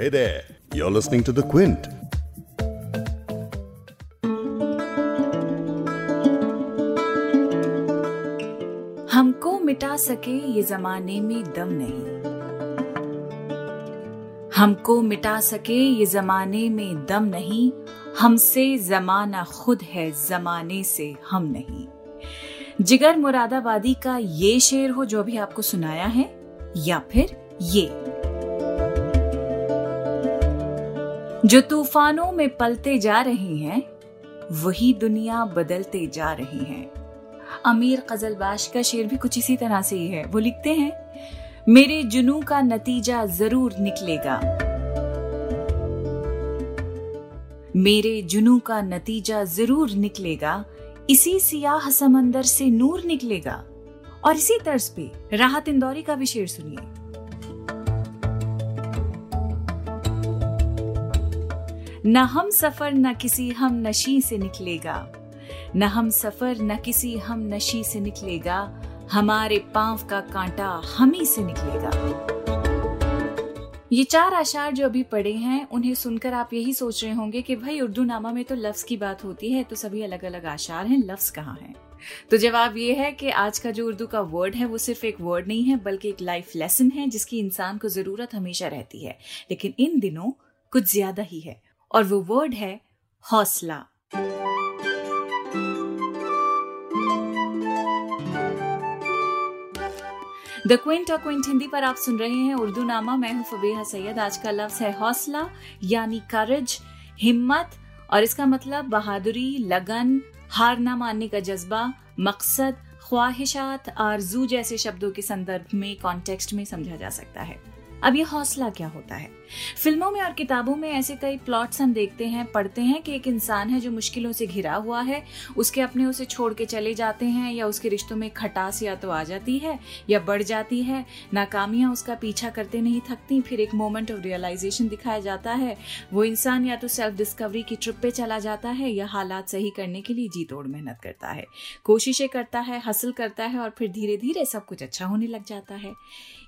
Hey there, you're listening to The Quint. हमको मिटा सके ये जमाने में दम नहीं। हमको मिटा सके ये जमाने में दम नहीं हमसे जमाना खुद है जमाने से हम नहीं। जिगर मुरादाबादी का ये शेर हो जो अभी आपको सुनाया है या फिर ये। जो तूफानों में पलते जा रहे हैं, वही दुनिया बदलते जा रही है। अमीर कजलबाश का शेर भी कुछ इसी तरह से ही है। वो लिखते हैं, मेरे जुनू का नतीजा ज़रूर निकलेगा। मेरे जुनू का नतीजा ज़रूर निकलेगा। इसी सियाह समंदर से नूर निकलेगा। और इसी तर्ज पे राहत इंदौरी का भी शेर सुनिए। न हम सफ़र न किसी हम नशी से निकलेगा। न हम सफ़र न किसी हम नशी से निकलेगा। हमारे पाँव का कांटा हम ही से निकलेगा। ये चार आशार जो अभी पढ़े हैं, उन्हें सुनकर आप यही सोच रहे होंगे कि भाई उर्दू नामा में तो लफ्ज की बात होती है तो सभी अलग अलग आशार हैं, लफ्ज कहाँ हैं? तो जवाब ये है कि आज का जो उर्दू का वर्ड है, वो सिर्फ़ एक वर्ड नहीं है, बल्कि एक लाइफ लेसन है, जिसकी इंसान को ज़रूरत हमेशा रहती है। लेकिन इन दिनों कुछ ज़्यादा ही है। और वो वर्ड है हौसला। द क्विंट और क्विंट हिंदी पर आप सुन रहे हैं उर्दू नामा मैं हूँ फबीहा सैयद। आज का लफ्ज है हौसला, यानी करज हिम्मत, और इसका मतलब बहादुरी, लगन, हार ना मानने का जज्बा, मकसद, ख्वाहिशात, आरज़ू जैसे शब्दों के संदर्भ में कॉन्टेक्स्ट में समझा जा सकता है। अब ये हौसला क्या होता है? फ़िल्मों में और किताबों में ऐसे कई प्लॉट्स हम देखते हैं, पढ़ते हैं कि एक इंसान है जो मुश्किलों से घिरा हुआ है, उसके अपने उसे छोड़ के चले जाते हैं या उसके रिश्तों में खटास या तो आ जाती है या बढ़ जाती है, नाकामियाँ उसका पीछा करते नहीं थकती, फिर एक मोमेंट ऑफ़ रियलाइजेशन दिखाया जाता है। वो इंसान या तो सेल्फ डिस्कवरी की ट्रिप पे चला जाता है या हालात सही करने के लिए जी तोड़ मेहनत करता है। कोशिशें करता है हसल करता है और फिर धीरे धीरे सब कुछ अच्छा होने लग जाता है।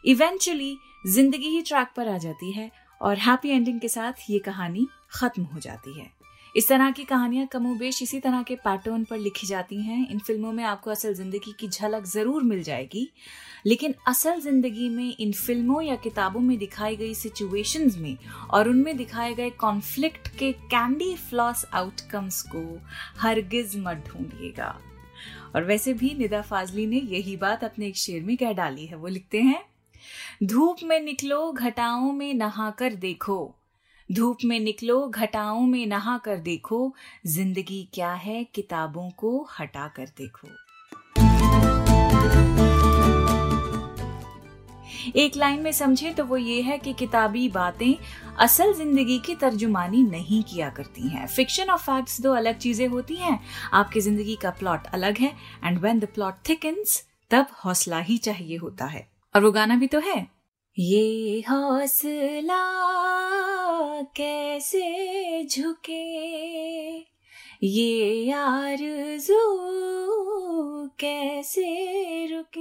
इवेंचुअली ज़िंदगी ही ट्रैक पर आ जाती है और हैप्पी एंडिंग के साथ ये कहानी खत्म हो जाती है। इस तरह की कहानियाँ कमोबेश इसी तरह के पैटर्न पर लिखी जाती हैं। इन फ़िल्मों में आपको असल ज़िंदगी की झलक ज़रूर मिल जाएगी। लेकिन असल ज़िंदगी में इन फ़िल्मों या किताबों में दिखाई गई सिचुएशंस में और उनमें दिखाए गए कॉन्फ्लिक्ट के कैंडी फ्लॉस आउटकम्स को हरगिज मत ढूंढिएगा। और वैसे भी निदा फाजली ने यही बात अपने एक शेर में कह डाली है। वो लिखते हैं धूप में निकलो, घटाओं में नहाकर देखो। धूप में निकलो, घटाओं में नहा कर देखो। ज़िंदगी क्या है, किताबों को हटा कर देखो। एक लाइन में समझे तो वो ये है कि किताबी बातें असल ज़िंदगी की तर्जुमानी नहीं किया करती हैं। फिक्शन और फैक्ट्स दो अलग चीज़ें होती हैं। आपकी ज़िंदगी का प्लॉट अलग है and when the plot thickens तब हौसला ही चाहिए होता है। और वो गाना भी तो है। ये हौसला कैसे झुके? ये आरज़ू कैसे रुके?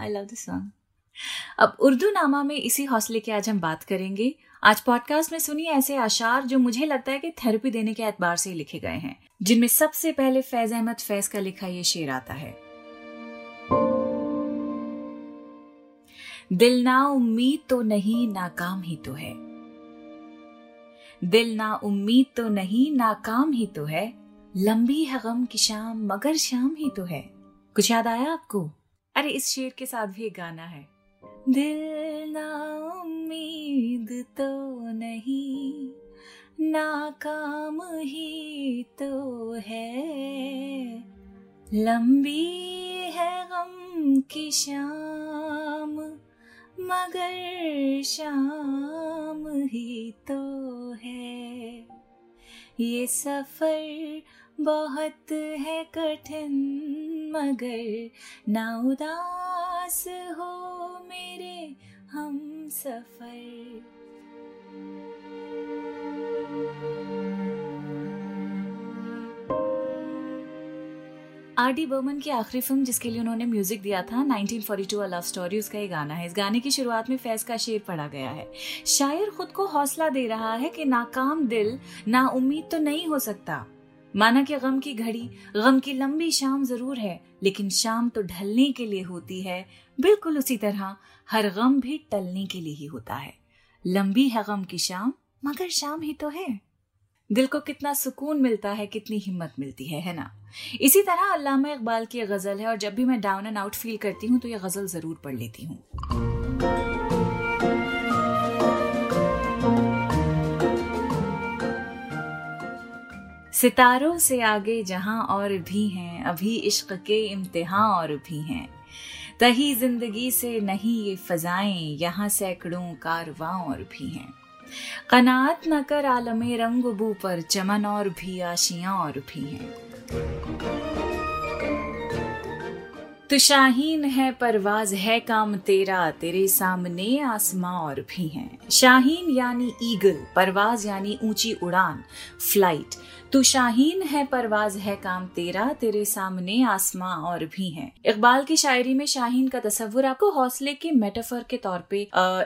आई लव दिस सॉन्ग अब उर्दू नामा में इसी हौसले की आज हम बात करेंगे। आज पॉडकास्ट में सुनिए ऐसे आशार जो मुझे लगता है कि थेरेपी देने के एतबार से ही लिखे गए हैं, जिनमें सबसे पहले फैज अहमद फैज का लिखा ये शेर आता है। दिल ना उम्मीद तो नहीं नाकाम ही तो है। दिल ना उम्मीद तो नहीं नाकाम ही तो है। लंबी है गम की शाम, मगर शाम ही तो है। कुछ याद आया आपको? अरे, इस शेर के साथ भी एक गाना है। दिल ना उम्मीद तो नहीं नाकाम ही तो है। लंबी है गम की शाम मगर शाम ही तो है। ये सफ़र बहुत है कठिन, मगर ना उदास हो मेरे हम सफ़र। आर डी बर्मन की आखिरी फ़िल्म जिसके लिए उन्होंने म्यूज़िक दिया था 1942 अ लव स्टोरी उसका ये गाना है। इस गाने की शुरुआत में फैज का शेर पढ़ा गया है। शायर खुद को हौसला दे रहा है कि नाकाम दिल, ना उम्मीद तो नहीं हो सकता। माना कि गम की घड़ी, गम की लंबी शाम ज़रूर है, लेकिन शाम तो ढलने के लिए होती है। बिल्कुल उसी तरह हर गम भी टलने के लिए ही होता है। लंबी है गम की शाम, मगर शाम ही तो है। दिल को कितना सुकून मिलता है, कितनी हिम्मत मिलती है है ना? इसी तरह अल्लामा इकबाल की गज़ल है और जब भी मैं डाउन एंड आउट फील करती हूँ तो ये गज़ल ज़रूर पढ़ लेती हूँ। सितारों से आगे जहाँ और भी हैं, अभी इश्क के इम्तिहान और भी हैं। तही ज़िंदगी से नहीं ये फजाएँ, यहाँ सैकड़ों कारवां और भी हैं। कनात न कर आलम रंग बू पर चमन और भी आशियाँ और भी हैं। तो शाहीन है, परवाज है काम तेरा, तेरे सामने आसमां और भी हैं। शाहीन यानी ईगल, परवाज यानी ऊँची उड़ान फ़्लाइट तू शाहीन है, परवाज है काम तेरा, तेरे सामने आसमां और भी हैं। इकबाल की शायरी में शाहीन का तस्वुर आपको हौसले के मेटाफर के तौर पे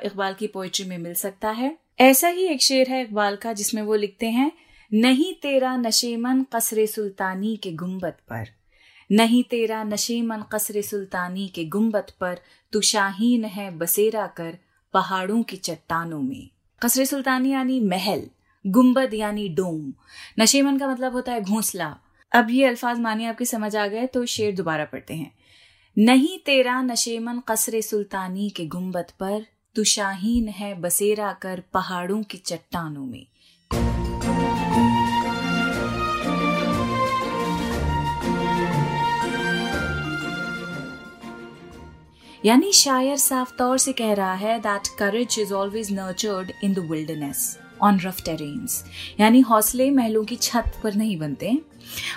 इकबाल की पोइट्री में मिल सकता है। ऐसा ही एक शेर है इकबाल का, जिसमें वो लिखते हैं, नहीं तेरा नशेमन कसरे सुल्तानी के गुंबद पर। नहीं तेरा नशेमन कसरे सुल्तानी के गुंबद पर तू शाहीन है बसेरा कर पहाड़ों की चट्टानों में। कसरे सुल्तानी यानी महल गुंबद यानी डोम। नशेमन का मतलब होता है घोंसला। अब ये अल्फाज मानिए आपके समझ आ गए तो शेर दोबारा पढ़ते हैं। नहीं तेरा नशेमन कसरे सुल्तानी के गुंबद पर तू शाहीन है बसेरा कर पहाड़ों की चट्टानों में। यानी शायर साफ़ तौर से कह रहा है that courage is always nurtured in the wilderness on rough terrains यानी हौसले महलों की छत पर नहीं बनते।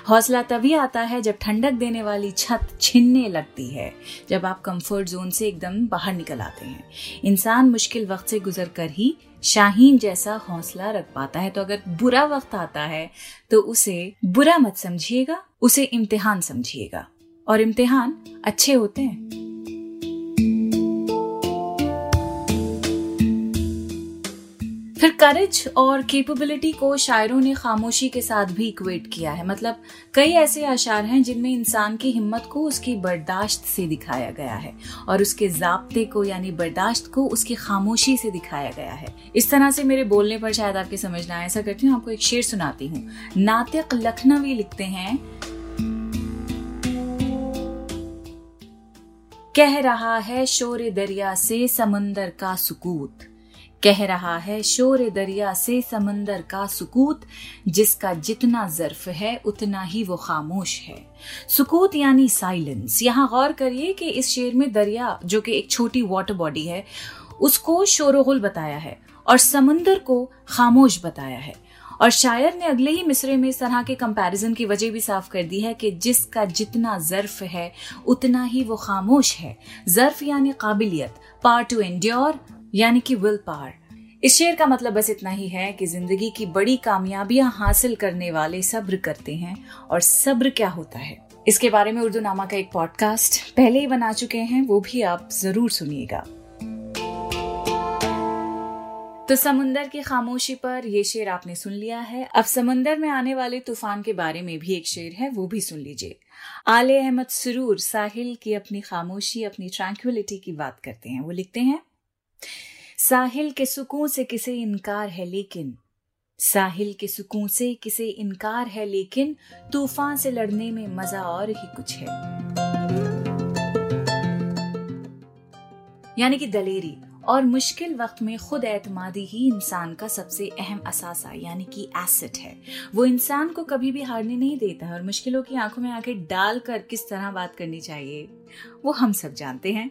हौसला तभी आता है जब ठंडक देने वाली छत छिनने लगती है, जब आप कंफर्ट जोन से एकदम बाहर निकल आते हैं। इंसान मुश्किल वक्त से गुजर कर ही शाहीन जैसा हौसला रख पाता है। तो अगर बुरा वक्त आता है तो उसे बुरा मत समझिएगा, उसे इम्तिहान समझिएगा। और इम्तिहान अच्छे होते हैं। फिर करेज और कैपेबिलिटी को शायरों ने खामोशी के साथ भी इक्वेट किया है। मतलब कई ऐसे आशार हैं जिनमें इंसान की हिम्मत को उसकी बर्दाश्त से दिखाया गया है और उसके जाब्ते को यानी बर्दाश्त को उसकी खामोशी से दिखाया गया है। इस तरह से मेरे बोलने पर शायद आपके समझ समझना ऐसा करती हूँ, आपको एक शेर सुनाती हूँ। नातिक लखनवी लिखते हैं, कह रहा है शोर दरिया से समंदर का सुकूत। कह रहा है, शोर दरिया से समंदर का सुकूत, जिसका जितना जर्फ है, उतना ही वो खामोश है। सुकूत यानी साइलेंस। यहाँ गौर करिए कि इस शेर में दरिया, जो कि एक छोटी वाटर बॉडी है, उसको शोरगुल बताया है और समंदर को खामोश बताया है। और शायर ने अगले ही मिसरे में इस तरह के कंपैरिजन की वजह भी साफ़ कर दी है कि जिसका जितना जर्फ है, उतना ही वो खामोश है। जर्फ यानी काबिलियत, पार टू एंड्योर यानी कि विल पावर इस शेर का मतलब बस इतना ही है कि ज़िंदगी की बड़ी कामयाबियाँ हासिल करने वाले सब्र करते हैं और सब्र क्या होता है? इसके बारे में उर्दू नामा का एक पॉडकास्ट पहले ही बना चुके हैं, वो भी आप ज़रूर सुनिएगा। तो समुंदर की खामोशी पर ये शेर आपने सुन लिया है। अब समुंदर में आने वाले तूफ़ान के बारे में भी एक शेर है, वो भी सुन लीजिए। आले अहमद सुरूर साहिल की अपनी खामोशी, अपनी ट्रैंक्विलिटी की बात करते हैं। वो लिखते हैं साहिल के सुकून से किसे इनकार है लेकिन? साहिल के सुकून से किसे इनकार है लेकिन? तूफ़ान से लड़ने में मज़ा और ही कुछ है। यानी कि दलेरी। और मुश्किल वक्त में खुद एतमादी ही इंसान का सबसे अहम असासा, यानी कि एसेट है। वो इंसान को कभी भी हारने नहीं देता और मुश्किलों की आँखों में आँखें डाल कर किस तरह बात करनी चाहिए, वो हम सब जानते हैं।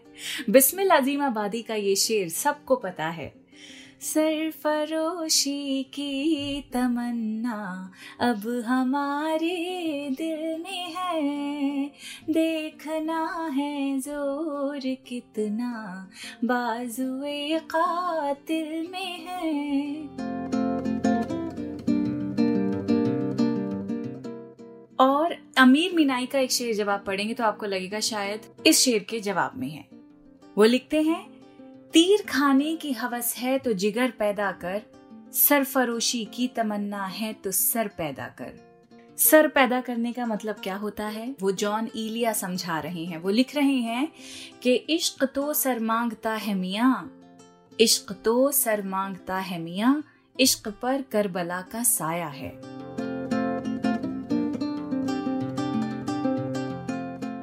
बिस्मिल अजीम आबादी का ये शेर सबको पता है। सरफरोशी की तमन्ना अब हमारे दिल में है। देखना है ज़ोर कितना बाजुए कातिल में है। और अमीर मीनाई का एक शेर जब आप पढ़ेंगे तो आपको लगेगा शायद इस शेर के जवाब में है। वो लिखते हैं तीर खाने की हवस है तो जिगर पैदा कर। सरफरोशी की तमन्ना है तो सर पैदा कर। सर पैदा करने का मतलब क्या होता है? वो जॉन ईलिया समझा रहे हैं। वो लिख रहे हैं कि इश्क तो सर माँगता है मिया। इश्क तो सर माँगता है मिया। इश्क पर करबला का साया है।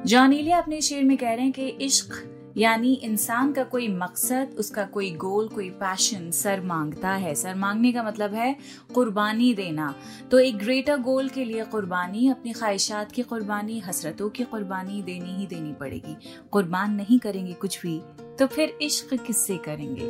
जॉन ईलिया अपने शेर में कह रहे हैं कि इश्क यानी इंसान का कोई मकसद, उसका कोई गोल, कोई पैशन सर माँगता है। सर मांगने का मतलब है कुर्बानी देना। तो एक ग्रेटर गोल के लिए कुर्बानी, अपनी ख्वाहिशात की कुर्बानी, हसरतों की कुर्बानी देनी ही देनी पड़ेगी। कुर्बान नहीं करेंगे कुछ भी तो फिर इश्क किससे करेंगे?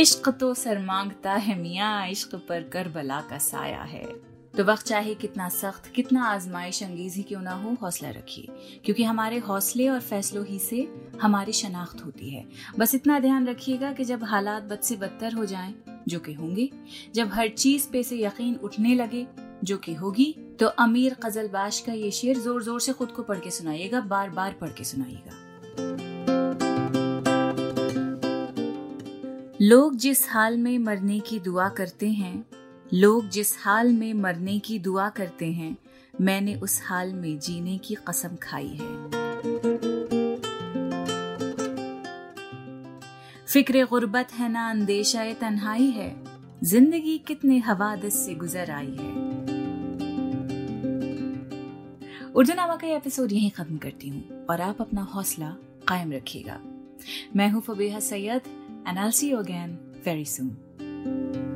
इश्क तो सर माँगता है मियाँ, इश्क पर करबला का साया है। तो वक्त चाहे कितना सख्त, कितना आजमाइश अंगेज ही क्यों ना हो, हौसला रखिए। क्योंकि हमारे हौसले और फैसलों ही से हमारी शनाख्त होती है। बस इतना ध्यान रखिएगा कि जब हालात बद से बदतर हो जाएँ, जो कि होंगे, जब हर चीज़ पे से यकीन उठने लगे, जो कि होगी तो अमीर कजलबाश का ये शेर ज़ोर ज़ोर से खुद को पढ़ के सुनाइएगा बार बार पढ़ के सुनाइएगा। लोग जिस हाल में मरने की दुआ करते हैं लोग जिस हाल में मरने की दुआ करते हैं, मैंने उस हाल में जीने की कसम खाई है। फ़िक्र गुर्बत है ना अंदेशा तन्हाई है, ज़िंदगी कितने हवादस से गुजर आई है। उर्दू नामा का एपिसोड यहीं खत्म करती हूँ, और आप अपना हौसला कायम रखिएगा। मैं हूँ Fabeha Syed and I see you again very soon